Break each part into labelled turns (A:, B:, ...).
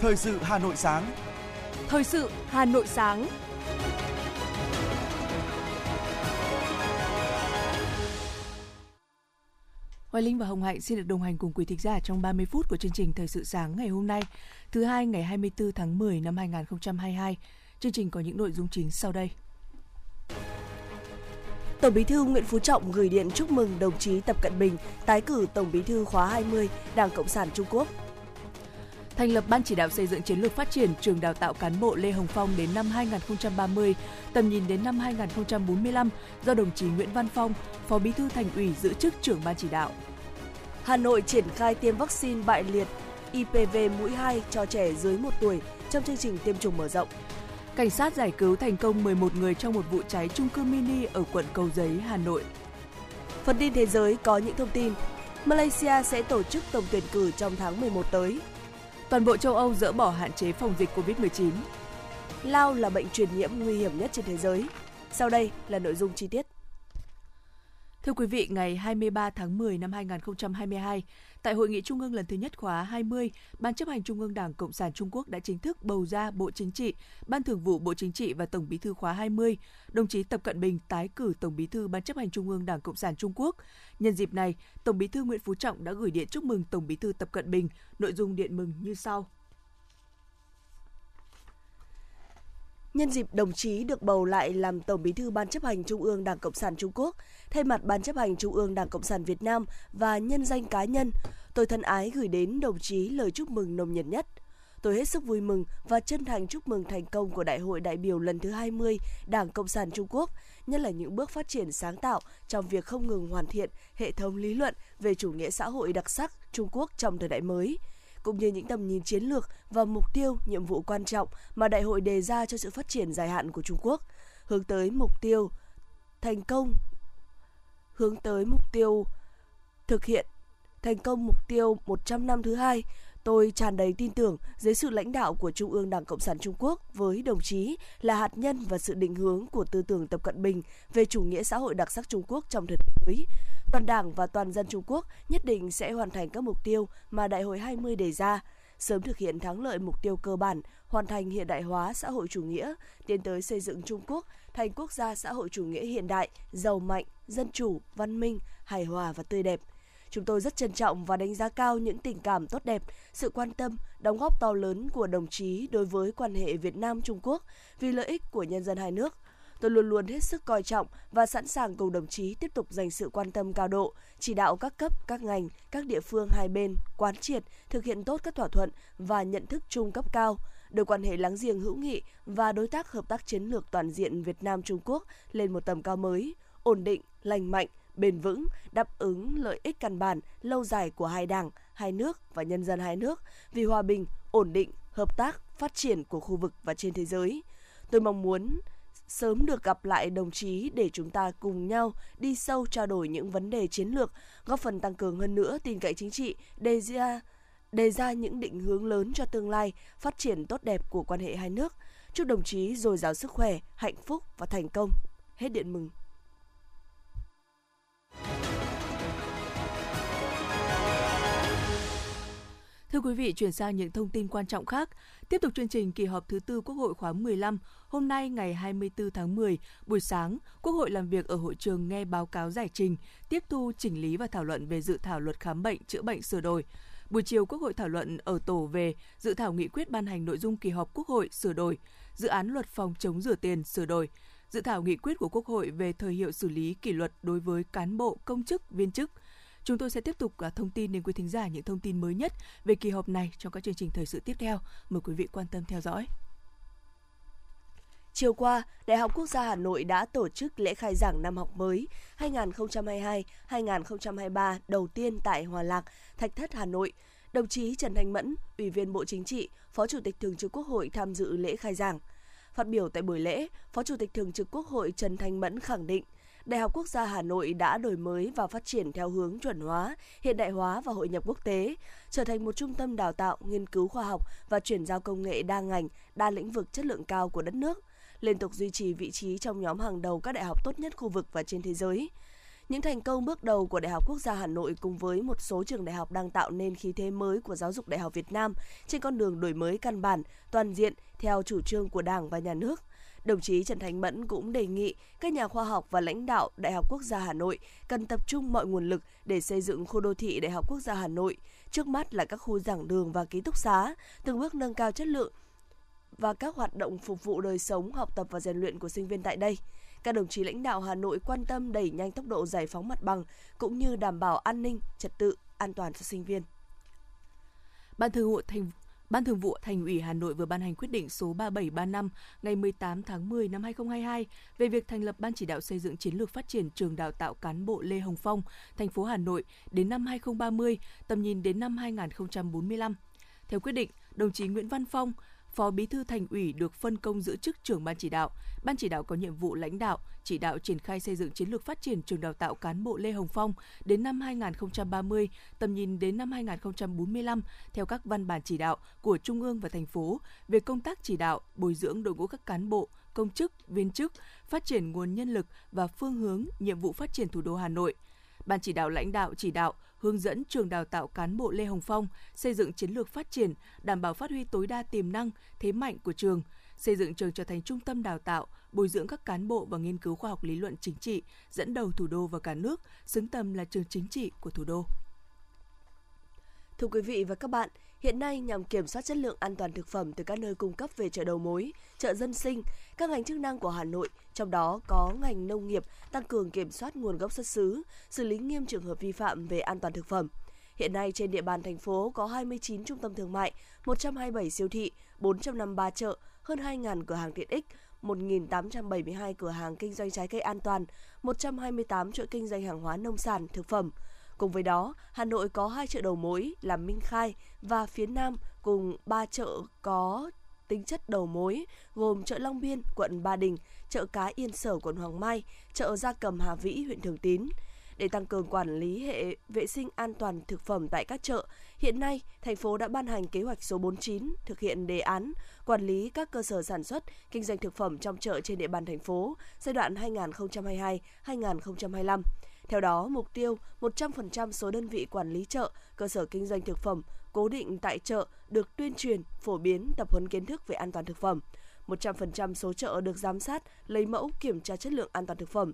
A: Thời sự Hà Nội sáng.
B: Thời sự Hà Nội sáng. Hoài Linh và Hồng Hạnh xin được đồng hành cùng quý thính giả trong 30 phút của chương trình Thời sự sáng ngày hôm nay, thứ hai ngày 24 tháng 10 năm 2022. Chương trình có những nội dung chính sau đây.
C: Tổng Bí thư Nguyễn Phú Trọng gửi điện chúc mừng đồng chí Tập Cận Bình tái cử Tổng Bí thư khóa 20 Đảng Cộng sản Trung Quốc.
B: Thành lập Ban chỉ đạo xây dựng chiến lược phát triển trường đào tạo cán bộ Lê Hồng Phong đến năm 2030, tầm nhìn đến năm 2045 do đồng chí Nguyễn Văn Phong, Phó Bí thư Thành ủy giữ chức trưởng ban chỉ đạo.
C: Hà Nội triển khai tiêm vaccine bại liệt IPV mũi 2 cho trẻ dưới 1 tuổi trong chương trình tiêm chủng mở rộng.
B: Cảnh sát giải cứu thành công 11 người trong một vụ cháy chung cư mini ở quận Cầu Giấy, Hà Nội.
C: Phần tin thế giới có những thông tin. Malaysia sẽ tổ chức tổng tuyển cử trong tháng 11 tới.
B: Toàn bộ châu Âu dỡ bỏ hạn chế phòng dịch COVID-19.
C: Lao là bệnh truyền nhiễm nguy hiểm nhất trên thế giới. Sau đây là nội dung chi tiết.
B: Thưa quý vị, ngày 23 tháng 10 năm 2022, tại hội nghị trung ương lần thứ nhất khóa 20, Ban chấp hành Trung ương Đảng Cộng sản Trung Quốc đã chính thức bầu ra Bộ Chính trị, Ban Thường vụ Bộ Chính trị và Tổng Bí thư khóa 20. Đồng chí Tập Cận Bình tái cử Tổng Bí thư Ban chấp hành Trung ương Đảng Cộng sản Trung Quốc. Nhân dịp này, Tổng Bí thư Nguyễn Phú Trọng đã gửi điện chúc mừng Tổng Bí thư Tập Cận Bình. Nội dung điện mừng như sau.
C: Nhân dịp đồng chí được bầu lại làm Tổng Bí thư Ban chấp hành Trung ương Đảng Cộng sản Trung Quốc, thay mặt Ban chấp hành Trung ương Đảng Cộng sản Việt Nam và nhân danh cá nhân, tôi thân ái gửi đến đồng chí lời chúc mừng nồng nhiệt nhất. Tôi hết sức vui mừng và chân thành chúc mừng thành công của Đại hội đại biểu lần thứ 20 Đảng Cộng sản Trung Quốc, nhất là những bước phát triển sáng tạo trong việc không ngừng hoàn thiện hệ thống lý luận về chủ nghĩa xã hội đặc sắc Trung Quốc trong thời đại mới – cũng như những tầm nhìn chiến lược và mục tiêu, nhiệm vụ quan trọng mà đại hội đề ra cho sự phát triển dài hạn của Trung Quốc, hướng tới mục tiêu thành công hướng tới mục tiêu thực hiện thành công mục tiêu 100 năm thứ hai, tôi tràn đầy tin tưởng dưới sự lãnh đạo của Trung ương Đảng Cộng sản Trung Quốc với đồng chí là hạt nhân và sự định hướng của tư tưởng Tập Cận Bình về chủ nghĩa xã hội đặc sắc Trung Quốc trong thời tới toàn Đảng và toàn dân Trung Quốc nhất định sẽ hoàn thành các mục tiêu mà Đại hội 20 đề ra, sớm thực hiện thắng lợi mục tiêu cơ bản, hoàn thành hiện đại hóa xã hội chủ nghĩa, tiến tới xây dựng Trung Quốc thành quốc gia xã hội chủ nghĩa hiện đại, giàu mạnh, dân chủ, văn minh, hài hòa và tươi đẹp. Chúng tôi rất trân trọng và đánh giá cao những tình cảm tốt đẹp, sự quan tâm, đóng góp to lớn của đồng chí đối với quan hệ Việt Nam Trung Quốc vì lợi ích của nhân dân hai nước – tôi luôn luôn hết sức coi trọng và sẵn sàng cùng đồng chí tiếp tục dành sự quan tâm cao độ, chỉ đạo các cấp, các ngành, các địa phương hai bên quán triệt, thực hiện tốt các thỏa thuận và nhận thức chung cấp cao, đưa quan hệ láng giềng hữu nghị và đối tác hợp tác chiến lược toàn diện Việt Nam Trung Quốc lên một tầm cao mới, ổn định, lành mạnh, bền vững, đáp ứng lợi ích căn bản lâu dài của hai đảng, hai nước và nhân dân hai nước vì hòa bình, ổn định, hợp tác, phát triển của khu vực và trên thế giới. Tôi mong muốn sớm được gặp lại đồng chí để chúng ta cùng nhau đi sâu trao đổi những vấn đề chiến lược, góp phần tăng cường hơn nữa tin cậy chính trị, đề ra đề ra những định hướng lớn cho tương lai phát triển tốt đẹp của quan hệ hai nước. Chúc đồng chí dồi dào sức khỏe, hạnh phúc và thành công. Hết điện mừng.
B: Thưa quý vị, chuyển sang những thông tin quan trọng khác. Tiếp tục chương trình kỳ họp thứ tư Quốc hội khóa 15, hôm nay ngày 24 tháng 10, buổi sáng, Quốc hội làm việc ở hội trường nghe báo cáo giải trình, tiếp thu chỉnh lý và thảo luận về dự thảo luật khám bệnh chữa bệnh sửa đổi. Buổi chiều, Quốc hội thảo luận ở tổ về dự thảo nghị quyết ban hành nội dung kỳ họp Quốc hội sửa đổi, dự án luật phòng chống rửa tiền sửa đổi, dự thảo nghị quyết của Quốc hội về thời hiệu xử lý kỷ luật đối với cán bộ, công chức, viên chức – Chúng tôi sẽ tiếp tục à, thông tin đến quý thính giả những thông tin mới nhất về kỳ họp này trong các chương trình thời sự tiếp theo. Mời quý vị quan tâm theo dõi.
C: Chiều qua, Đại học Quốc gia Hà Nội đã tổ chức lễ khai giảng năm học mới 2022-2023 đầu tiên tại Hòa Lạc, Thạch Thất, Hà Nội. Đồng chí Trần Thanh Mẫn, Ủy viên Bộ Chính trị, Phó Chủ tịch Thường trực Quốc hội tham dự lễ khai giảng. Phát biểu tại buổi lễ, Phó Chủ tịch Thường trực Quốc hội Trần Thanh Mẫn khẳng định – Đại học Quốc gia Hà Nội đã đổi mới và phát triển theo hướng chuẩn hóa, hiện đại hóa và hội nhập quốc tế, trở thành một trung tâm đào tạo, nghiên cứu khoa học và chuyển giao công nghệ đa ngành, đa lĩnh vực chất lượng cao của đất nước, liên tục duy trì vị trí trong nhóm hàng đầu các đại học tốt nhất khu vực và trên thế giới. Những thành công bước đầu của Đại học Quốc gia Hà Nội cùng với một số trường đại học đang tạo nên khí thế mới của giáo dục đại học Việt Nam trên con đường đổi mới căn bản, toàn diện theo chủ trương của Đảng và Nhà nước. Đồng chí Trần Thành Mẫn cũng đề nghị các nhà khoa học và lãnh đạo Đại học Quốc gia Hà Nội cần tập trung mọi nguồn lực để xây dựng khu đô thị Đại học Quốc gia Hà Nội. Trước mắt là các khu giảng đường và ký túc xá, từng bước nâng cao chất lượng và các hoạt động phục vụ đời sống, học tập và rèn luyện của sinh viên tại đây. Các đồng chí lãnh đạo Hà Nội quan tâm đẩy nhanh tốc độ giải phóng mặt bằng cũng như đảm bảo an ninh, trật tự, an toàn cho sinh viên.
B: Ban thường vụ thành Ban Thường vụ Thành ủy Hà Nội vừa ban hành quyết định số 3735 ngày 18 tháng 10 năm 2022 về việc thành lập Ban chỉ đạo xây dựng chiến lược phát triển trường đào tạo cán bộ Lê Hồng Phong, thành phố Hà Nội đến năm 2030, tầm nhìn đến năm 2045. Theo quyết định, đồng chí Nguyễn Văn Phong, Phó Bí thư Thành ủy được phân công giữ chức trưởng ban chỉ đạo. Ban chỉ đạo có nhiệm vụ lãnh đạo, chỉ đạo triển khai xây dựng chiến lược phát triển trường đào tạo cán bộ Lê Hồng Phong đến năm 2030, tầm nhìn đến năm 2045 theo các văn bản chỉ đạo của Trung ương và thành phố về công tác chỉ đạo, bồi dưỡng đội ngũ các cán bộ, công chức, viên chức, phát triển nguồn nhân lực và phương hướng nhiệm vụ phát triển thủ đô Hà Nội. Ban chỉ đạo lãnh đạo chỉ đạo hướng dẫn trường đào tạo cán bộ Lê Hồng Phong xây dựng chiến lược phát triển, đảm bảo phát huy tối đa tiềm năng, thế mạnh của trường, xây dựng trường trở thành trung tâm đào tạo, bồi dưỡng các cán bộ và nghiên cứu khoa học lý luận chính trị, dẫn đầu thủ đô và cả nước, xứng tầm là trường chính trị của thủ đô.
C: Thưa quý vị và các bạn, hiện nay nhằm kiểm soát chất lượng an toàn thực phẩm từ các nơi cung cấp về chợ đầu mối, chợ dân sinh, các ngành chức năng của Hà Nội, trong đó có ngành nông nghiệp, tăng cường kiểm soát nguồn gốc xuất xứ, xử lý nghiêm trường hợp vi phạm về an toàn thực phẩm. Hiện nay trên địa bàn thành phố có 29 trung tâm thương mại, 127 siêu thị, 453 chợ, hơn 2.000 cửa hàng tiện ích, 1.872 cửa hàng kinh doanh trái cây an toàn, 128 chuỗi kinh doanh hàng hóa nông sản, thực phẩm. Cùng với đó, Hà Nội có hai chợ đầu mối là Minh Khai và phía Nam cùng ba chợ có tính chất đầu mối gồm chợ Long Biên, quận Ba Đình, chợ Cá Yên Sở, quận Hoàng Mai, chợ Gia Cầm Hà Vĩ, huyện Thường Tín. Để tăng cường quản lý hệ vệ sinh an toàn thực phẩm tại các chợ, hiện nay thành phố đã ban hành kế hoạch số 49 thực hiện đề án quản lý các cơ sở sản xuất, kinh doanh thực phẩm trong chợ trên địa bàn thành phố giai đoạn 2022-2025. Theo đó, mục tiêu 100% số đơn vị quản lý chợ, cơ sở kinh doanh thực phẩm cố định tại chợ được tuyên truyền, phổ biến, tập huấn kiến thức về an toàn thực phẩm. 100% số chợ được giám sát, lấy mẫu kiểm tra chất lượng an toàn thực phẩm.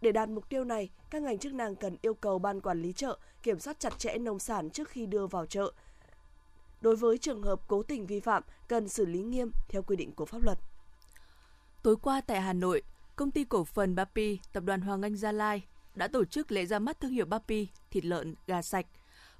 C: Để đạt mục tiêu này, các ngành chức năng cần yêu cầu ban quản lý chợ kiểm soát chặt chẽ nông sản trước khi đưa vào chợ. Đối với trường hợp cố tình vi phạm, cần xử lý nghiêm theo quy định của pháp luật.
B: Tối qua tại Hà Nội, công ty cổ phần Bapi, tập đoàn Hoàng Anh Gia Lai đã tổ chức lễ ra mắt thương hiệu Bapi thịt lợn gà sạch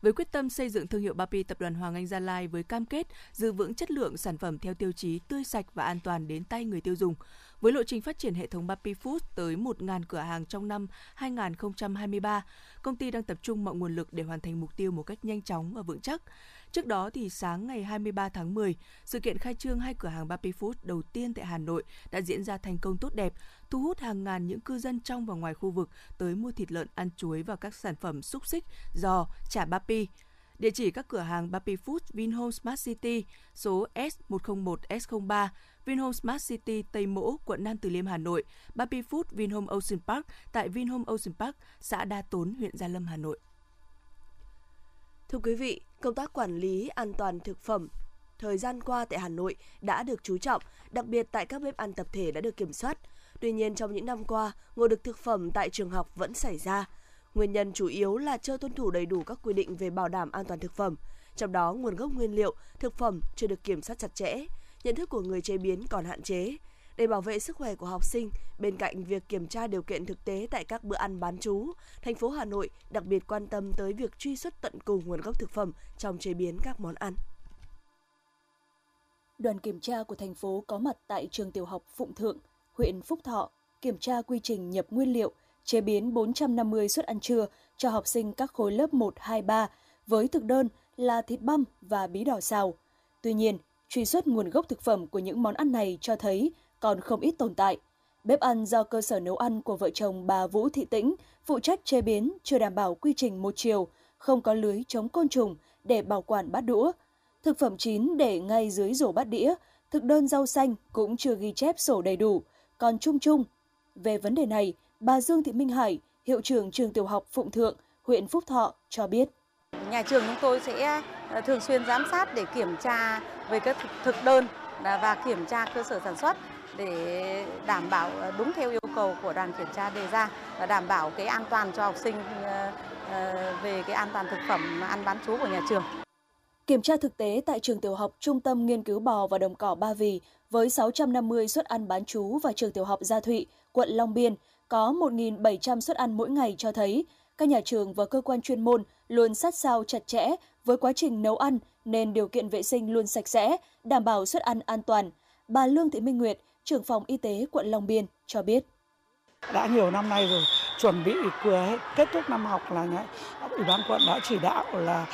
B: với quyết tâm xây dựng thương hiệu Bapi Tập đoàn Hoàng Anh Gia Lai với cam kết giữ vững chất lượng sản phẩm theo tiêu chí tươi sạch và an toàn đến tay người tiêu dùng. Với lộ trình phát triển hệ thống Bapi Food tới 1.000 cửa hàng trong năm 2023, công ty đang tập trung mọi nguồn lực để hoàn thành mục tiêu một cách nhanh chóng và vững chắc. Trước đó thì sáng ngày 23 tháng 10, sự kiện khai trương hai cửa hàng Bapi Food đầu tiên tại Hà Nội đã diễn ra thành công tốt đẹp, thu hút hàng ngàn những cư dân trong và ngoài khu vực tới mua thịt lợn, ăn chuối và các sản phẩm xúc xích, giò, chả Bapi. Địa chỉ các cửa hàng Bapi Food Vinhome Smart City số S101 S03 Vinhome Smart City Tây Mỗ, quận Nam Từ Liêm, Hà Nội, Baby Food Vinhome Ocean Park tại Vinhome Ocean Park, xã Đa Tốn, huyện Gia Lâm, Hà Nội.
C: Thưa quý vị, công tác quản lý an toàn thực phẩm thời gian qua tại Hà Nội đã được chú trọng, đặc biệt tại các bếp ăn tập thể đã được kiểm soát. Tuy nhiên trong những năm qua, ngộ độc thực phẩm tại trường học vẫn xảy ra. Nguyên nhân chủ yếu là chưa tuân thủ đầy đủ các quy định về bảo đảm an toàn thực phẩm, trong đó nguồn gốc nguyên liệu, thực phẩm chưa được kiểm soát chặt chẽ, nhận thức của người chế biến còn hạn chế. Để bảo vệ sức khỏe của học sinh, bên cạnh việc kiểm tra điều kiện thực tế tại các bữa ăn bán trú, thành phố Hà Nội đặc biệt quan tâm tới việc truy xuất tận cùng nguồn gốc thực phẩm trong chế biến các món ăn.
A: Đoàn kiểm tra của thành phố có mặt tại trường tiểu học Phụng Thượng, huyện Phúc Thọ, kiểm tra quy trình nhập nguyên liệu, chế biến 450 suất ăn trưa cho học sinh các khối lớp 1, 2, 3 với thực đơn là thịt băm và bí đỏ xào. Tuy nhiên, truy xuất nguồn gốc thực phẩm của những món ăn này cho thấy còn không ít tồn tại. Bếp ăn do cơ sở nấu ăn của vợ chồng bà Vũ Thị Tĩnh phụ trách chế biến chưa đảm bảo quy trình một chiều, không có lưới chống côn trùng để bảo quản bát đũa. Thực phẩm chín để ngay dưới rổ bát đĩa, thực đơn rau xanh cũng chưa ghi chép sổ đầy đủ, còn chung chung. Về vấn đề này, bà Dương Thị Minh Hải, hiệu trưởng trường tiểu học Phụng Thượng, huyện Phúc Thọ cho biết.
D: Nhà trường chúng tôi sẽ ờ, thường xuyên giám sát để kiểm tra về các thực đơn và kiểm tra cơ sở sản xuất để đảm bảo ờ, đúng theo yêu cầu của đoàn kiểm tra đề ra và đảm bảo cái an toàn cho học sinh ờ, về cái an toàn thực phẩm ăn bán chú của nhà trường.
A: Kiểm tra thực tế tại trường tiểu học Trung tâm Nghiên cứu bò và đồng cỏ Ba Vì với 650 suất ăn bán chú và trường tiểu học Gia Thụy, quận Long Biên có 1.700 suất ăn mỗi ngày cho thấy các nhà trường và cơ quan chuyên môn luôn sát sao chặt chẽ với quá trình nấu ăn nên điều kiện vệ sinh luôn sạch sẽ, đảm bảo suất ăn an toàn. Bà Lương Thị Minh Nguyệt, trưởng phòng y tế quận Long Biên cho biết.
E: Đã nhiều năm nay rồi, chuẩn bị kết thúc năm học là Ủy ban quận đã chỉ đạo là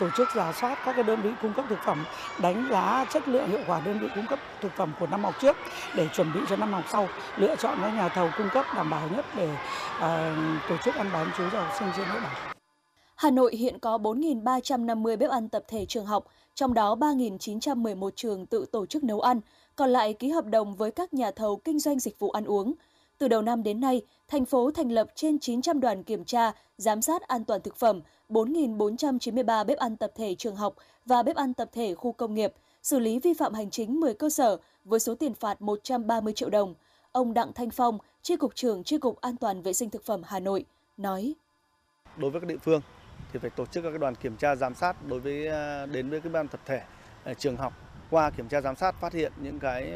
E: tổ chức giả soát các cái đơn vị cung cấp thực phẩm, đánh giá chất lượng hiệu quả đơn vị cung cấp thực phẩm của năm học trước để chuẩn bị cho năm học sau, lựa chọn các nhà thầu cung cấp đảm bảo nhất để uh, tổ chức ăn bán chú cho học sinh trên địa bàn.
A: Hà Nội hiện có 4.350 bếp ăn tập thể trường học, trong đó 3.911 trường tự tổ chức nấu ăn, còn lại ký hợp đồng với các nhà thầu kinh doanh dịch vụ ăn uống. Từ đầu năm đến nay, thành phố thành lập trên 900 đoàn kiểm tra, giám sát an toàn thực phẩm, 4.493 bếp ăn tập thể trường học và bếp ăn tập thể khu công nghiệp, xử lý vi phạm hành chính 10 cơ sở với số tiền phạt 130 triệu đồng. Ông Đặng Thanh Phong, Tri Cục trưởng Tri Cục An toàn Vệ sinh Thực phẩm Hà Nội, nói.
F: Đối với các địa phương thì phải tổ chức các đoàn kiểm tra giám sát đối với à, đến với các ban tập thể à, trường học qua kiểm tra giám sát phát hiện những cái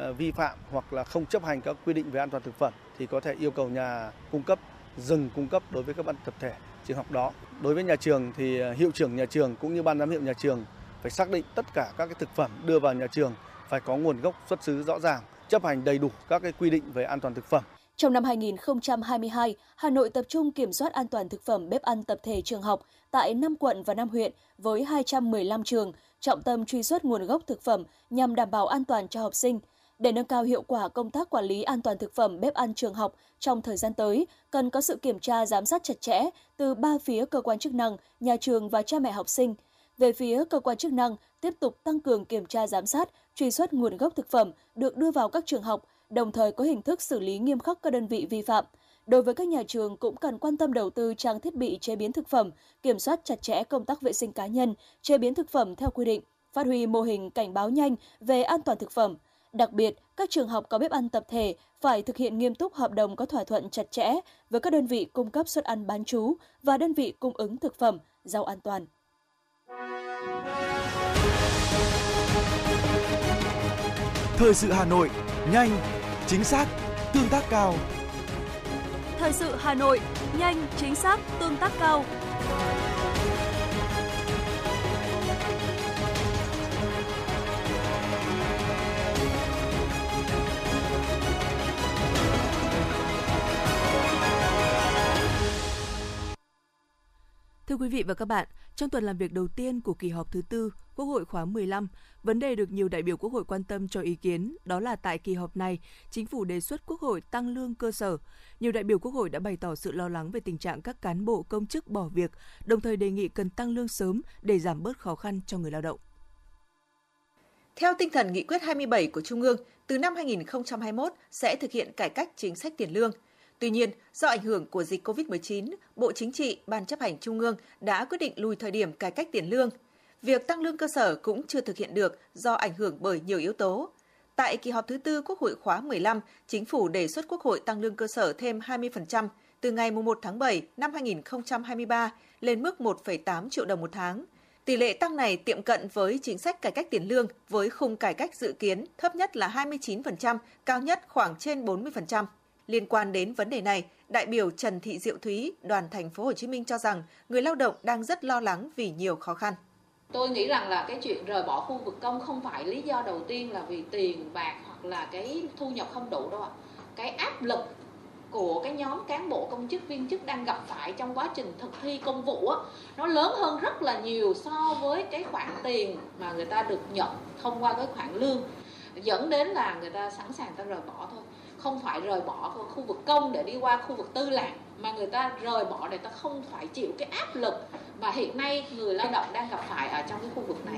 F: Ờ, vi phạm hoặc là không chấp hành các quy định về an toàn thực phẩm thì có thể yêu cầu nhà cung cấp dừng cung cấp đối với các ban tập thể trường học đó. Đối với nhà trường thì ờ, hiệu trưởng nhà trường cũng như ban giám hiệu nhà trường phải xác định tất cả các cái thực phẩm đưa vào nhà trường phải có nguồn gốc xuất xứ rõ ràng, chấp hành đầy đủ các cái quy định về an toàn thực phẩm.
A: Trong năm 2022, Hà Nội tập trung kiểm soát an toàn thực phẩm bếp ăn tập thể trường học tại 5 quận và 5 huyện với 215 trường, trọng tâm truy xuất nguồn gốc thực phẩm nhằm đảm bảo an toàn cho học sinh. Để nâng cao hiệu quả công tác quản lý an toàn thực phẩm bếp ăn trường học trong thời gian tới, cần có sự kiểm tra giám sát chặt chẽ từ ba phía cơ quan chức năng, nhà trường và cha mẹ học sinh. Về phía cơ quan chức năng, tiếp tục tăng cường kiểm tra giám sát, truy xuất nguồn gốc thực phẩm được đưa vào các trường học, đồng thời có hình thức xử lý nghiêm khắc các đơn vị vi phạm. Đối với các nhà trường cũng cần quan tâm đầu tư trang thiết bị chế biến thực phẩm, kiểm soát chặt chẽ công tác vệ sinh cá nhân, chế biến thực phẩm theo quy định, phát huy mô hình cảnh báo nhanh về an toàn thực phẩm. Đặc biệt, các trường học có bếp ăn tập thể phải thực hiện nghiêm túc hợp đồng có thỏa thuận chặt chẽ với các đơn vị cung cấp suất ăn bán trú và đơn vị cung ứng thực phẩm, rau an toàn.
G: Thời sự Hà Nội, nhanh, chính xác, tương tác cao.
A: Thời sự Hà Nội, nhanh, chính xác, tương tác cao.
B: Thưa quý vị và các bạn, trong tuần làm việc đầu tiên của kỳ họp thứ tư Quốc hội khóa 15, vấn đề được nhiều đại biểu Quốc hội quan tâm cho ý kiến đó là tại kỳ họp này, chính phủ đề xuất Quốc hội tăng lương cơ sở. Nhiều đại biểu Quốc hội đã bày tỏ sự lo lắng về tình trạng các cán bộ công chức bỏ việc, đồng thời đề nghị cần tăng lương sớm để giảm bớt khó khăn cho người lao động.
H: Theo tinh thần nghị quyết 27 của Trung ương, từ năm 2021 sẽ thực hiện cải cách chính sách tiền lương – Tuy nhiên, do ảnh hưởng của dịch COVID-19, Bộ Chính trị, Ban chấp hành Trung ương đã quyết định lùi thời điểm cải cách tiền lương. Việc tăng lương cơ sở cũng chưa thực hiện được do ảnh hưởng bởi nhiều yếu tố. Tại kỳ họp thứ tư Quốc hội khóa 15, Chính phủ đề xuất Quốc hội tăng lương cơ sở thêm 20% từ ngày 1 tháng 7 năm 2023 lên mức 1,8 triệu đồng một tháng. Tỷ lệ tăng này tiệm cận với chính sách cải cách tiền lương với khung cải cách dự kiến thấp nhất là 29%, cao nhất khoảng trên 40%. Liên quan đến vấn đề này, đại biểu Trần Thị Diệu Thúy, đoàn thành phố Hồ Chí Minh cho rằng người lao động đang rất lo lắng vì nhiều khó khăn.
I: Tôi nghĩ rằng là cái chuyện rời bỏ khu vực công không phải lý do đầu tiên là vì tiền bạc hoặc là cái thu nhập không đủ đâu ạ. Cái áp lực của cái nhóm cán bộ công chức viên chức đang gặp phải trong quá trình thực thi công vụ á, nó lớn hơn rất là nhiều so với cái khoản tiền mà người ta được nhận thông qua cái khoản lương dẫn đến là người ta sẵn sàng ta rời bỏ thôi không phải rời bỏ khu vực công để đi qua khu vực tư làng mà người ta rời bỏ để ta không phải chịu cái áp lực mà hiện nay người lao động đang gặp phải ở trong cái khu vực này.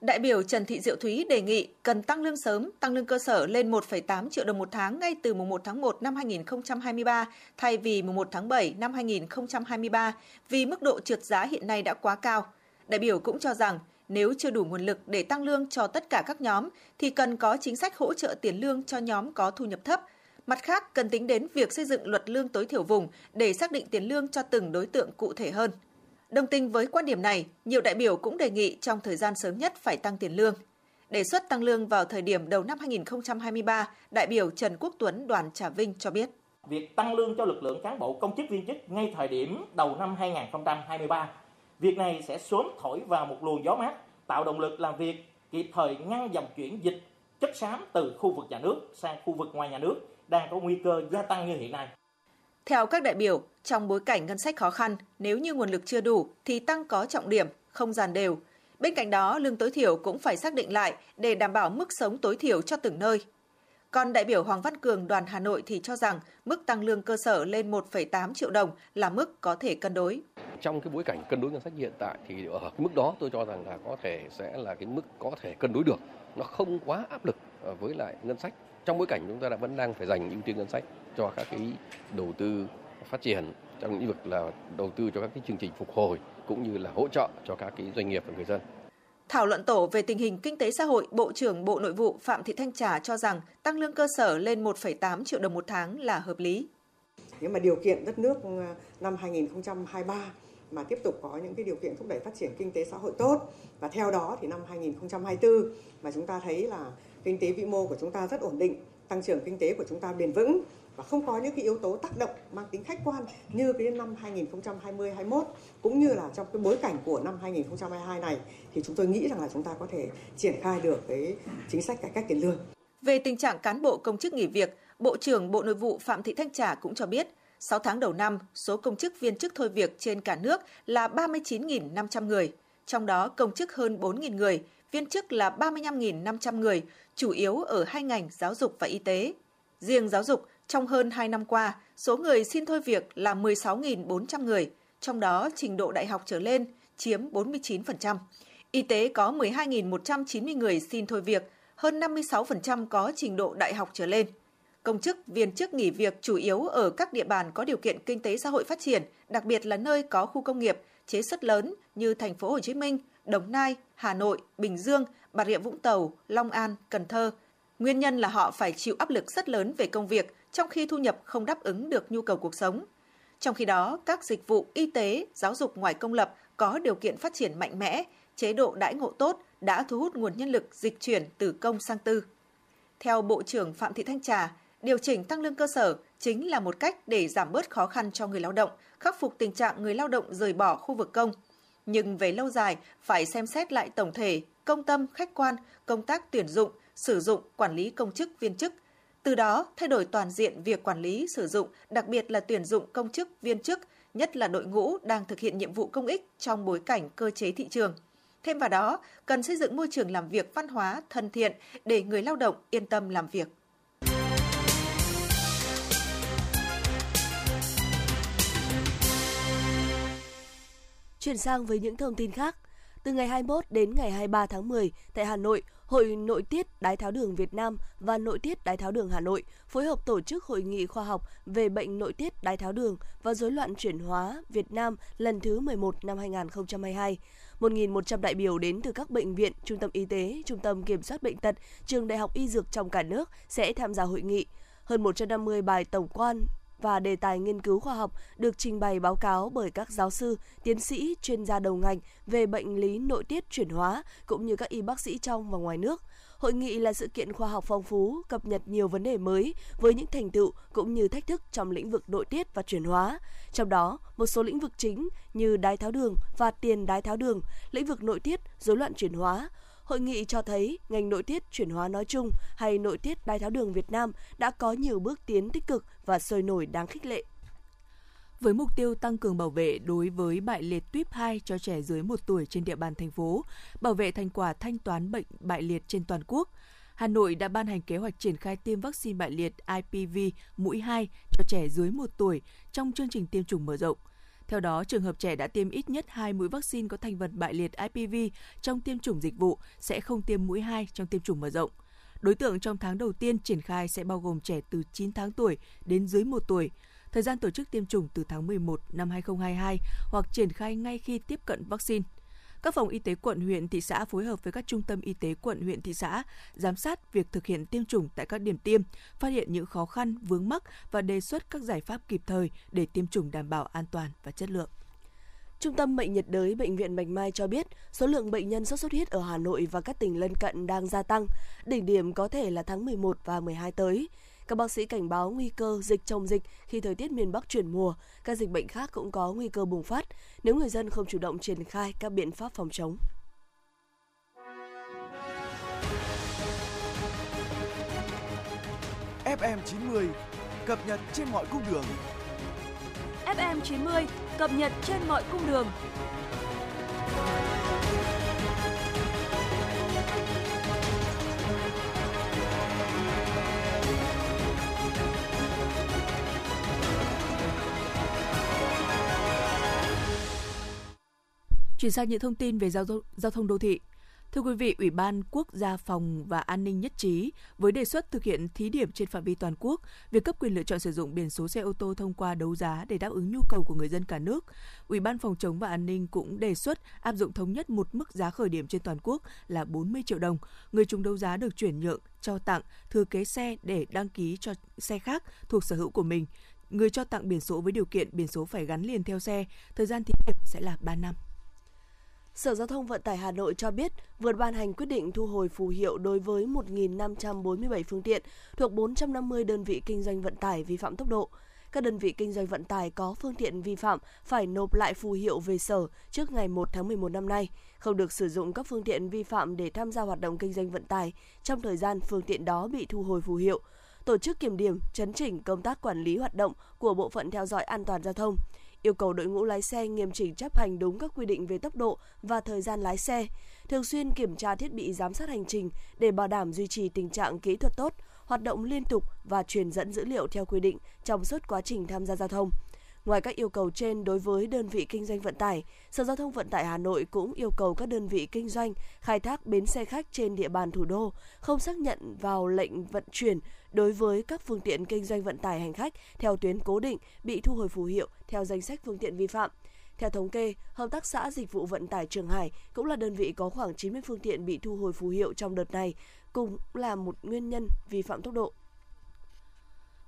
H: Đại biểu Trần Thị Diệu Thúy đề nghị cần tăng lương sớm, tăng lương cơ sở lên 1,8 triệu đồng một tháng ngay từ mùng 1 tháng 1 năm 2023 thay vì mùng 1 tháng 7 năm 2023 vì mức độ trượt giá hiện nay đã quá cao. Đại biểu cũng cho rằng nếu chưa đủ nguồn lực để tăng lương cho tất cả các nhóm thì cần có chính sách hỗ trợ tiền lương cho nhóm có thu nhập thấp. Mặt khác, cần tính đến việc xây dựng luật lương tối thiểu vùng để xác định tiền lương cho từng đối tượng cụ thể hơn. Đồng tình với quan điểm này, nhiều đại biểu cũng đề nghị trong thời gian sớm nhất phải tăng tiền lương. Đề xuất tăng lương vào thời điểm đầu năm 2023, đại biểu Trần Quốc Tuấn đoàn Trà Vinh cho biết.
J: Việc tăng lương cho lực lượng cán bộ công chức viên chức ngay thời điểm đầu năm 2023, việc này sẽ sớm thổi vào một luồng gió mát, tạo động lực làm việc, kịp thời ngăn dòng chuyển dịch chất xám từ khu vực nhà nước sang khu vực ngoài nhà nước đang có nguy cơ gia tăng như hiện nay.
H: Theo các đại biểu, trong bối cảnh ngân sách khó khăn, nếu như nguồn lực chưa đủ thì tăng có trọng điểm, không dàn đều. Bên cạnh đó, lương tối thiểu cũng phải xác định lại để đảm bảo mức sống tối thiểu cho từng nơi. Còn đại biểu Hoàng Văn Cường đoàn Hà Nội thì cho rằng mức tăng lương cơ sở lên 1,8 triệu đồng là mức có thể cân đối.
K: Trong cái bối cảnh cân đối ngân sách hiện tại thì ở cái mức đó tôi cho rằng là có thể sẽ là cái mức có thể cân đối được. Nó không quá áp lực với lại ngân sách. Trong bối cảnh chúng ta đã vẫn đang phải dành ưu tiên ngân sách cho các cái đầu tư phát triển trong lĩnh vực là đầu tư cho các cái chương trình phục hồi cũng như là hỗ trợ cho các cái doanh nghiệp và người dân.
H: Thảo luận tổ về tình hình kinh tế xã hội, Bộ trưởng Bộ Nội vụ Phạm Thị Thanh Trà cho rằng tăng lương cơ sở lên 1,8 triệu đồng một tháng là hợp lý.
L: Nếu mà điều kiện đất nước ờ, năm 2023 mà tiếp tục có những cái điều kiện thúc đẩy phát triển kinh tế xã hội tốt và theo đó thì năm 2024 mà chúng ta thấy là kinh tế vĩ mô của chúng ta rất ổn định, tăng trưởng kinh tế của chúng ta bền vững và không có những cái yếu tố tác động mang tính khách quan như cái năm 2020 21 cũng như là trong cái bối cảnh của năm 2022 này thì chúng tôi nghĩ rằng là chúng ta có thể triển khai được cái chính sách cải cách tiền lương.
H: Về tình trạng cán bộ công chức nghỉ việc, Bộ trưởng Bộ Nội vụ Phạm Thị Thanh Trà cũng cho biết 6 tháng đầu năm, số công chức viên chức thôi việc trên cả nước là 39.500 người, trong đó công chức hơn 4.000 người, viên chức là 35.500 người, chủ yếu ở hai ngành giáo dục và y tế. Riêng giáo dục, trong hơn 2 năm qua, số người xin thôi việc là 16.400 người, trong đó trình độ đại học trở lên chiếm 49%. Y tế có 12.190 người xin thôi việc, hơn 56% có trình độ đại học trở lên. Công chức, viên chức nghỉ việc chủ yếu ở các địa bàn có điều kiện kinh tế xã hội phát triển, đặc biệt là nơi có khu công nghiệp, chế xuất lớn như thành phố Hồ Chí Minh, Đồng Nai, Hà Nội, Bình Dương, Bà Rịa Vũng Tàu, Long An, Cần Thơ. Nguyên nhân là họ phải chịu áp lực rất lớn về công việc, trong khi thu nhập không đáp ứng được nhu cầu cuộc sống. Trong khi đó, các dịch vụ y tế, giáo dục ngoài công lập có điều kiện phát triển mạnh mẽ, chế độ đãi ngộ tốt đã thu hút nguồn nhân lực dịch chuyển từ công sang tư. Theo Bộ trưởng Phạm Thị Thanh Trà, điều chỉnh tăng lương cơ sở chính là một cách để giảm bớt khó khăn cho người lao động, khắc phục tình trạng người lao động rời bỏ khu vực công. Nhưng về lâu dài, phải xem xét lại tổng thể, công tâm, khách quan, công tác tuyển dụng, sử dụng, quản lý công chức, viên chức – từ đó, thay đổi toàn diện việc quản lý, sử dụng, đặc biệt là tuyển dụng công chức, viên chức, nhất là đội ngũ đang thực hiện nhiệm vụ công ích trong bối cảnh cơ chế thị trường. Thêm vào đó, cần xây dựng môi trường làm việc văn hóa, thân thiện để người lao động yên tâm làm việc.
C: Chuyển sang với những thông tin khác. Từ ngày 21 đến ngày 23 tháng 10, tại Hà Nội, Hội Nội tiết Đái tháo đường Việt Nam và Nội tiết Đái tháo đường Hà Nội phối hợp tổ chức hội nghị khoa học về bệnh nội tiết đái tháo đường và rối loạn chuyển hóa Việt Nam lần thứ 11 năm 2022. 1.100 đại biểu đến từ các bệnh viện, trung tâm y tế, trung tâm kiểm soát bệnh tật, trường đại học y dược trong cả nước sẽ tham gia hội nghị. Hơn 150 bài tổng quan và đề tài nghiên cứu khoa học được trình bày báo cáo bởi các giáo sư, tiến sĩ, chuyên gia đầu ngành về bệnh lý nội tiết chuyển hóa cũng như các y bác sĩ trong và ngoài nước. Hội nghị là sự kiện khoa học phong phú, cập nhật nhiều vấn đề mới với những thành tựu cũng như thách thức trong lĩnh vực nội tiết và chuyển hóa. Trong đó, một số lĩnh vực chính như đái tháo đường và tiền đái tháo đường, lĩnh vực nội tiết, rối loạn chuyển hóa, Hội nghị cho thấy ngành nội tiết chuyển hóa nói chung hay nội tiết đái tháo đường Việt Nam đã có nhiều bước tiến tích cực và sôi nổi đáng khích lệ.
B: Với mục tiêu tăng cường bảo vệ đối với bại liệt tuyếp 2 cho trẻ dưới 1 tuổi trên địa bàn thành phố, bảo vệ thành quả thanh toán bệnh bại liệt trên toàn quốc, Hà Nội đã ban hành kế hoạch triển khai tiêm vaccine bại liệt IPV mũi 2 cho trẻ dưới 1 tuổi trong chương trình tiêm chủng mở rộng. Theo đó, trường hợp trẻ đã tiêm ít nhất 2 mũi vaccine có thành phần bại liệt IPV trong tiêm chủng dịch vụ sẽ không tiêm mũi 2 trong tiêm chủng mở rộng. Đối tượng trong tháng đầu tiên triển khai sẽ bao gồm trẻ từ 9 tháng tuổi đến dưới 1 tuổi. Thời gian tổ chức tiêm chủng từ tháng 11 năm 2022 hoặc triển khai ngay khi tiếp cận vaccine. Các phòng y tế quận, huyện, thị xã phối hợp với các trung tâm y tế quận, huyện, thị xã giám sát việc thực hiện tiêm chủng tại các điểm tiêm, phát hiện những khó khăn, vướng mắc và đề xuất các giải pháp kịp thời để tiêm chủng đảm bảo an toàn và chất lượng.
C: Trung tâm Bệnh nhiệt đới Bệnh viện Bạch Mai cho biết số lượng bệnh nhân sốt xuất huyết ở Hà Nội và các tỉnh lân cận đang gia tăng, đỉnh điểm có thể là tháng 11 và 12 tới. Các bác sĩ cảnh báo nguy cơ dịch chồng dịch khi thời tiết miền Bắc chuyển mùa, các dịch bệnh khác cũng có nguy cơ bùng phát nếu người dân không chủ động triển khai các biện pháp phòng chống.
G: FM 90 cập nhật trên mọi cung đường.
A: FM 90 cập nhật trên mọi cung đường.
B: Chuyển sang những thông tin về giao, giao thông đô thị. Thưa quý vị, Ủy ban Quốc gia phòng và an ninh nhất trí với đề xuất thực hiện thí điểm trên phạm vi toàn quốc việc cấp quyền lựa chọn sử dụng biển số xe ô tô thông qua đấu giá để đáp ứng nhu cầu của người dân cả nước. Ủy ban phòng chống và an ninh cũng đề xuất áp dụng thống nhất một mức giá khởi điểm trên toàn quốc là 40 triệu đồng. Người trúng đấu giá được chuyển nhượng, cho tặng, thừa kế xe để đăng ký cho xe khác thuộc sở hữu của mình. Người cho tặng biển số với điều kiện biển số phải gắn liền theo xe, thời gian thí điểm sẽ là 3 năm.
C: Sở Giao thông Vận tải Hà Nội cho biết vừa ban hành quyết định thu hồi phù hiệu đối với 1.547 phương tiện thuộc 450 đơn vị kinh doanh vận tải vi phạm tốc độ. Các đơn vị kinh doanh vận tải có phương tiện vi phạm phải nộp lại phù hiệu về sở trước ngày 1 tháng 11 năm nay, không được sử dụng các phương tiện vi phạm để tham gia hoạt động kinh doanh vận tải trong thời gian phương tiện đó bị thu hồi phù hiệu. Tổ chức kiểm điểm, chấn chỉnh công tác quản lý hoạt động của bộ phận theo dõi an toàn giao thông yêu cầu đội ngũ lái xe nghiêm chỉnh chấp hành đúng các quy định về tốc độ và thời gian lái xe, thường xuyên kiểm tra thiết bị giám sát hành trình để bảo đảm duy trì tình trạng kỹ thuật tốt, hoạt động liên tục và truyền dẫn dữ liệu theo quy định trong suốt quá trình tham gia giao thông. Ngoài các yêu cầu trên đối với đơn vị kinh doanh vận tải, Sở Giao thông Vận tải Hà Nội cũng yêu cầu các đơn vị kinh doanh khai thác bến xe khách trên địa bàn thủ đô không xác nhận vào lệnh vận chuyển đối với các phương tiện kinh doanh vận tải hành khách theo tuyến cố định bị thu hồi phù hiệu theo danh sách phương tiện vi phạm. Theo thống kê, Hợp tác xã Dịch vụ Vận tải Trường Hải cũng là đơn vị có khoảng 90 phương tiện bị thu hồi phù hiệu trong đợt này, cùng là một nguyên nhân vi phạm tốc độ.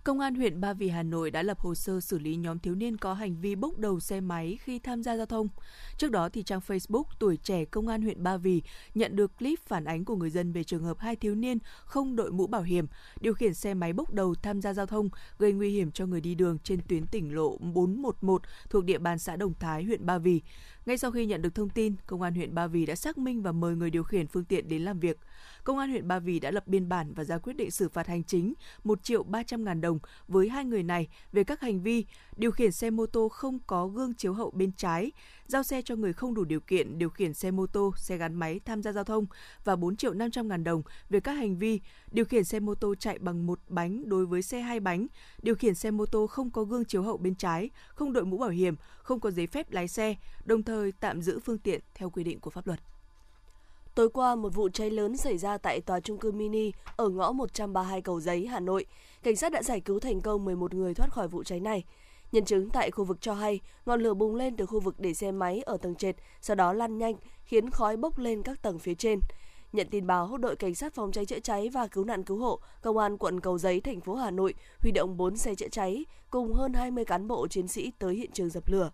B: Công an huyện Ba Vì Hà Nội đã lập hồ sơ xử lý nhóm thiếu niên có hành vi bốc đầu xe máy khi tham gia giao thông. Trước đó thì trang Facebook Tuổi trẻ Công an huyện Ba Vì nhận được clip phản ánh của người dân về trường hợp hai thiếu niên không đội mũ bảo hiểm, điều khiển xe máy bốc đầu tham gia giao thông gây nguy hiểm cho người đi đường trên tuyến tỉnh lộ 411 thuộc địa bàn xã Đồng Thái, huyện Ba Vì. Ngay sau khi nhận được thông tin, Công an huyện Ba Vì đã xác minh và mời người điều khiển phương tiện đến làm việc. Công an huyện Ba Vì đã lập biên bản và ra quyết định xử phạt hành chính 1 triệu 300 ngàn đồng với hai người này về các hành vi điều khiển xe mô tô không có gương chiếu hậu bên trái, giao xe cho người không đủ điều kiện điều khiển xe mô tô, xe gắn máy tham gia giao thông và 4 triệu 500 ngàn đồng về các hành vi điều khiển xe mô tô chạy bằng một bánh đối với xe hai bánh, điều khiển xe mô tô không có gương chiếu hậu bên trái, không đội mũ bảo hiểm, không có giấy phép lái xe, đồng thời tạm giữ phương tiện theo quy định của pháp luật.
C: Tối qua, một vụ cháy lớn xảy ra tại tòa trung cư mini ở ngõ 132 Cầu Giấy, Hà Nội. Cảnh sát đã giải cứu thành công 11 người thoát khỏi vụ cháy này. Nhân chứng tại khu vực cho hay, ngọn lửa bùng lên từ khu vực để xe máy ở tầng trệt, sau đó lan nhanh, khiến khói bốc lên các tầng phía trên. Nhận tin báo, đội cảnh sát phòng cháy chữa cháy và cứu nạn cứu hộ, công an quận Cầu Giấy, thành phố Hà Nội huy động 4 xe chữa cháy cùng hơn 20 cán bộ chiến sĩ tới hiện trường dập lửa.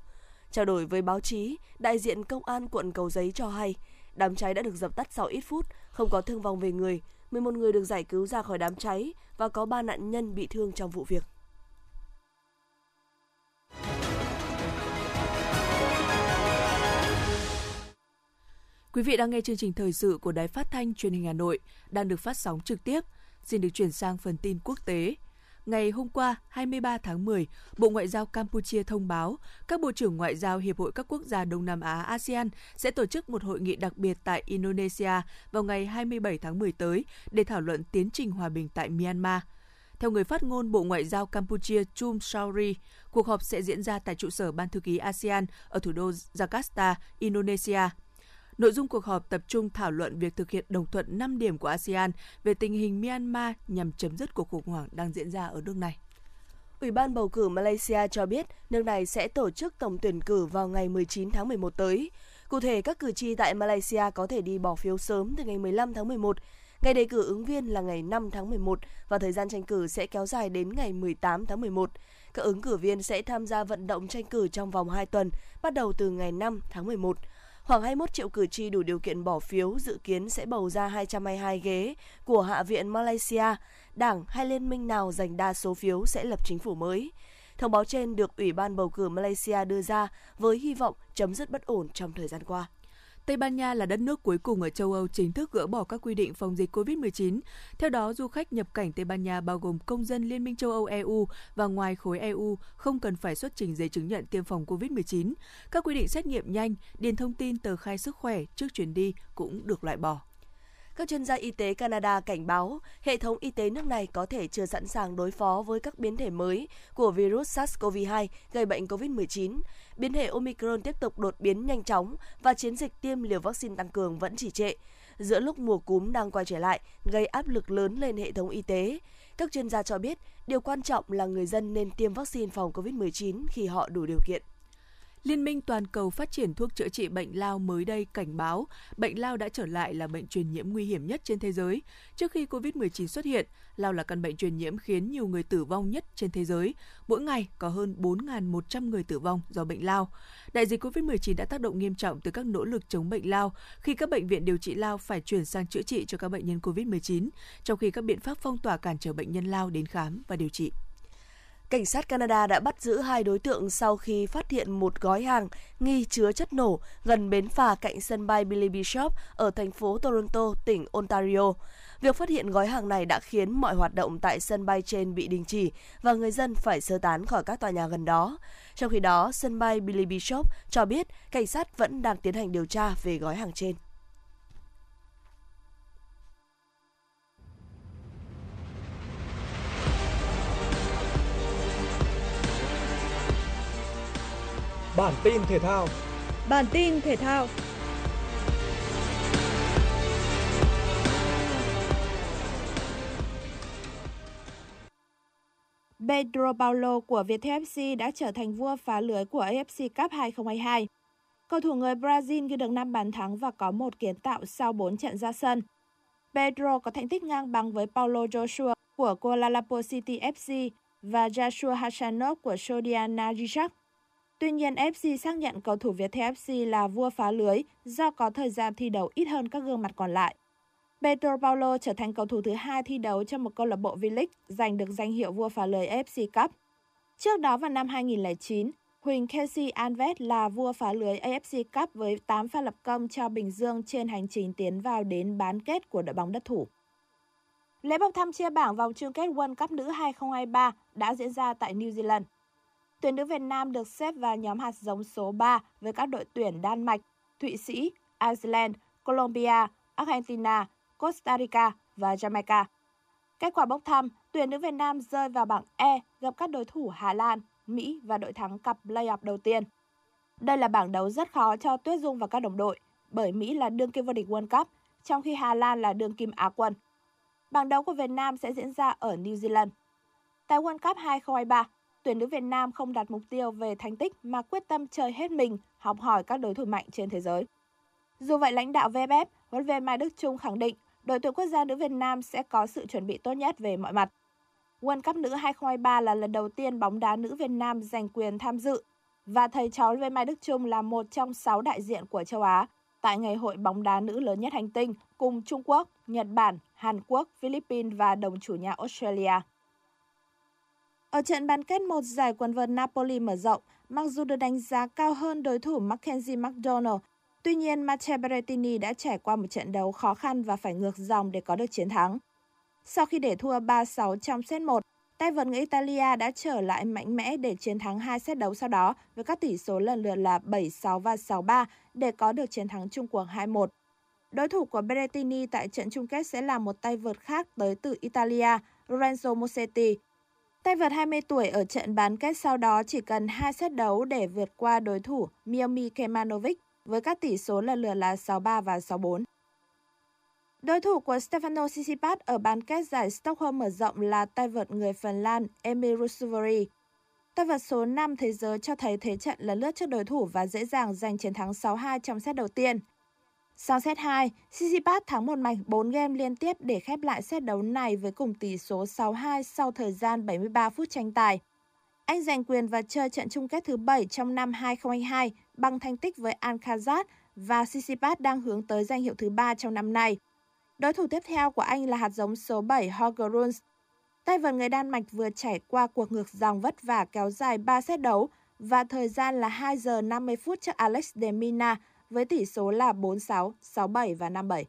C: Trao đổi với báo chí, đại diện công an quận Cầu Giấy cho hay, đám cháy đã được dập tắt sau ít phút, không có thương vong về người, 11 người được giải cứu ra khỏi đám cháy và có 3 nạn nhân bị thương trong vụ việc.
B: Quý vị đang nghe chương trình thời sự của Đài Phát thanh Truyền hình Hà Nội đang được phát sóng trực tiếp. Xin được chuyển sang phần tin quốc tế. Ngày hôm qua, 23 tháng 10, Bộ Ngoại giao Campuchia thông báo các bộ trưởng ngoại giao Hiệp hội các quốc gia Đông Nam Á ASEAN sẽ tổ chức một hội nghị đặc biệt tại Indonesia vào ngày 27 tháng 10 tới để thảo luận tiến trình hòa bình tại Myanmar. Theo người phát ngôn Bộ Ngoại giao Campuchia Chum Sauri, cuộc họp sẽ diễn ra tại trụ sở Ban thư ký ASEAN ở thủ đô Jakarta, Indonesia. Nội dung cuộc họp tập trung thảo luận việc thực hiện đồng thuận 5 điểm của ASEAN về tình hình Myanmar nhằm chấm dứt cuộc khủng hoảng đang diễn ra ở nước này.
C: Ủy ban bầu cử Malaysia cho biết nước này sẽ tổ chức tổng tuyển cử vào ngày 19 tháng 11 tới. Cụ thể, các cử tri tại Malaysia có thể đi bỏ phiếu sớm từ ngày 15 tháng 11. Ngày đề cử ứng viên là ngày 5 tháng 11 và thời gian tranh cử sẽ kéo dài đến ngày 18 tháng 11. Các ứng cử viên sẽ tham gia vận động tranh cử trong vòng 2 tuần, bắt đầu từ ngày 5 tháng 11. Khoảng 21 triệu cử tri đủ điều kiện bỏ phiếu dự kiến sẽ bầu ra 222 ghế của Hạ viện Malaysia. Đảng hay liên minh nào giành đa số phiếu sẽ lập chính phủ mới. Thông báo trên được Ủy ban bầu cử Malaysia đưa ra với hy vọng chấm dứt bất ổn trong thời gian qua.
B: Tây Ban Nha là đất nước cuối cùng ở châu Âu chính thức gỡ bỏ các quy định phòng dịch COVID-19. Theo đó, du khách nhập cảnh Tây Ban Nha bao gồm công dân Liên minh châu Âu EU và ngoài khối EU không cần phải xuất trình giấy chứng nhận tiêm phòng COVID-19. Các quy định xét nghiệm nhanh, điền thông tin tờ khai sức khỏe trước chuyến đi cũng được loại bỏ.
C: Các chuyên gia y tế Canada cảnh báo hệ thống y tế nước này có thể chưa sẵn sàng đối phó với các biến thể mới của virus SARS-CoV-2 gây bệnh COVID-19. Biến thể Omicron tiếp tục đột biến nhanh chóng và chiến dịch tiêm liều vaccine tăng cường vẫn chỉ trệ. Giữa lúc mùa cúm đang quay trở lại, gây áp lực lớn lên hệ thống y tế. Các chuyên gia cho biết, điều quan trọng là người dân nên tiêm vaccine phòng COVID-19 khi họ đủ điều kiện.
B: Liên minh toàn cầu phát triển thuốc chữa trị bệnh lao mới đây cảnh báo bệnh lao đã trở lại là bệnh truyền nhiễm nguy hiểm nhất trên thế giới. Trước khi COVID-19 xuất hiện, lao là căn bệnh truyền nhiễm khiến nhiều người tử vong nhất trên thế giới. Mỗi ngày có hơn 4.100 người tử vong do bệnh lao. Đại dịch COVID-19 đã tác động nghiêm trọng tới các nỗ lực chống bệnh lao khi các bệnh viện điều trị lao phải chuyển sang chữa trị cho các bệnh nhân COVID-19, trong khi các biện pháp phong tỏa cản trở bệnh nhân lao đến khám và điều trị.
C: Cảnh sát Canada đã bắt giữ hai đối tượng sau khi phát hiện một gói hàng nghi chứa chất nổ gần bến phà cạnh sân bay Billy Bishop ở thành phố Toronto, tỉnh Ontario. Việc phát hiện gói hàng này đã khiến mọi hoạt động tại sân bay trên bị đình chỉ và người dân phải sơ tán khỏi các tòa nhà gần đó. Trong khi đó, sân bay Billy Bishop cho biết cảnh sát vẫn đang tiến hành điều tra về gói hàng trên.
M: Bản tin thể thao.
N: Bản tin thể thao. Pedro Paulo của Viettel FC đã trở thành vua phá lưới của AFC Cup 2022. Cầu thủ người Brazil ghi được 5 bàn thắng và có một kiến tạo sau 4 trận ra sân. Pedro có thành tích ngang bằng với Paulo Joshua của Kuala Lumpur City FC và Joshua Hassanov của Sodiana Gijak. Tuy nhiên, FC xác nhận cầu thủ Viettel FC là vua phá lưới do có thời gian thi đấu ít hơn các gương mặt còn lại. Pedro Paulo trở thành cầu thủ thứ hai thi đấu cho một câu lạc bộ V-League giành được danh hiệu vua phá lưới AFC Cup. Trước đó vào năm 2009, Huỳnh Casey Alves là vua phá lưới AFC Cup với 8 pha lập công cho Bình Dương trên hành trình tiến vào đến bán kết của đội bóng đất thủ. Lễ bốc thăm chia bảng vòng chung kết World Cup nữ 2023 đã diễn ra tại New Zealand. Tuyển nữ Việt Nam được xếp vào nhóm hạt giống số 3 với các đội tuyển Đan Mạch, Thụy Sĩ, Iceland, Colombia, Argentina, Costa Rica và Jamaica. Kết quả bốc thăm, tuyển nữ Việt Nam rơi vào bảng E gặp các đối thủ Hà Lan, Mỹ và đội thắng cặp playoff đầu tiên. Đây là bảng đấu rất khó cho Tuyết Dung và các đồng đội, bởi Mỹ là đương kim vô địch World Cup, trong khi Hà Lan là đương kim Á quân. Bảng đấu của Việt Nam sẽ diễn ra ở New Zealand. Tại World Cup 2023, tuyển nữ Việt Nam không đặt mục tiêu về thành tích mà quyết tâm chơi hết mình, học hỏi các đối thủ mạnh trên thế giới. Dù vậy, lãnh đạo VFF, huấn viên Mai Đức Trung khẳng định đội tuyển quốc gia nữ Việt Nam sẽ có sự chuẩn bị tốt nhất về mọi mặt. World Cup nữ 2023 là lần đầu tiên bóng đá nữ Việt Nam giành quyền tham dự và thầy trò Lê Mai Đức Trung là một trong 6 đại diện của châu Á tại ngày hội bóng đá nữ lớn nhất hành tinh cùng Trung Quốc, Nhật Bản, Hàn Quốc, Philippines và đồng chủ nhà Australia. Ở trận bán kết một giải quần vợt Napoli mở rộng, mặc dù được đánh giá cao hơn đối thủ Mackenzie McDonald, tuy nhiên Matteo Berrettini đã trải qua một trận đấu khó khăn và phải ngược dòng để có được chiến thắng. Sau khi để thua 3-6 trong set 1, tay vợt người Italia đã trở lại mạnh mẽ để chiến thắng hai set đấu sau đó với các tỷ số lần lượt là 7-6 và 6-3 để có được chiến thắng chung cuộc 2-1. Đối thủ của Berrettini tại trận chung kết sẽ là một tay vợt khác tới từ Italia, Lorenzo Musetti. Tay vợt 20 tuổi ở trận bán kết sau đó chỉ cần 2 set đấu để vượt qua đối thủ Miyomi Kemanovic với các tỷ số lần lượt là 6-3 và 6-4. Đối thủ của Stefano Tsitsipas ở bán kết giải Stockholm mở rộng là tay vợt người Phần Lan Emil Rusuvari. Tay vợt số 5 thế giới cho thấy thế trận lấn lướt trước đối thủ và dễ dàng giành chiến thắng 6-2 trong set đầu tiên. Sang set 2, Tsitsipas thắng một mạch 4 game liên tiếp để khép lại set đấu này với cùng tỷ số 6-2 sau thời gian 73 phút tranh tài. Anh giành quyền và chơi trận chung kết thứ 7 trong năm 2022 bằng thành tích với Alcaraz và Tsitsipas đang hướng tới danh hiệu thứ 3 trong năm nay. Đối thủ tiếp theo của anh là hạt giống số 7 Holger Rune. Tay vợt người Đan Mạch vừa trải qua cuộc ngược dòng vất vả kéo dài 3 set đấu và thời gian là 2 giờ 50 phút trước Alex de Mina với tỷ số là 46, 67 và 57.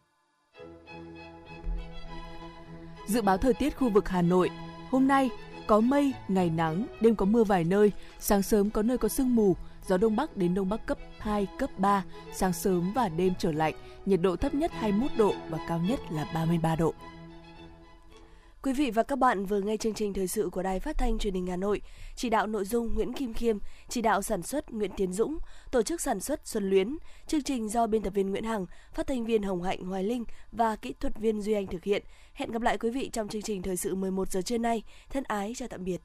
B: Dự báo thời tiết khu vực Hà Nội. Hôm nay có mây, ngày nắng, đêm có mưa vài nơi, sáng sớm có nơi có sương mù, gió đông bắc đến đông bắc cấp 2, cấp 3, sáng sớm và đêm trở lạnh, nhiệt độ thấp nhất 21 độ và cao nhất là 33 độ.
C: Quý vị và các bạn vừa nghe chương trình thời sự của Đài Phát thanh Truyền hình Hà Nội, chỉ đạo nội dung Nguyễn Kim Khiêm, chỉ đạo sản xuất Nguyễn Tiến Dũng, tổ chức sản xuất Xuân Luyến, chương trình do biên tập viên Nguyễn Hằng, phát thanh viên Hồng Hạnh Hoài Linh và kỹ thuật viên Duy Anh thực hiện. Hẹn gặp lại quý vị trong chương trình thời sự 11 giờ trưa nay. Thân ái chào tạm biệt.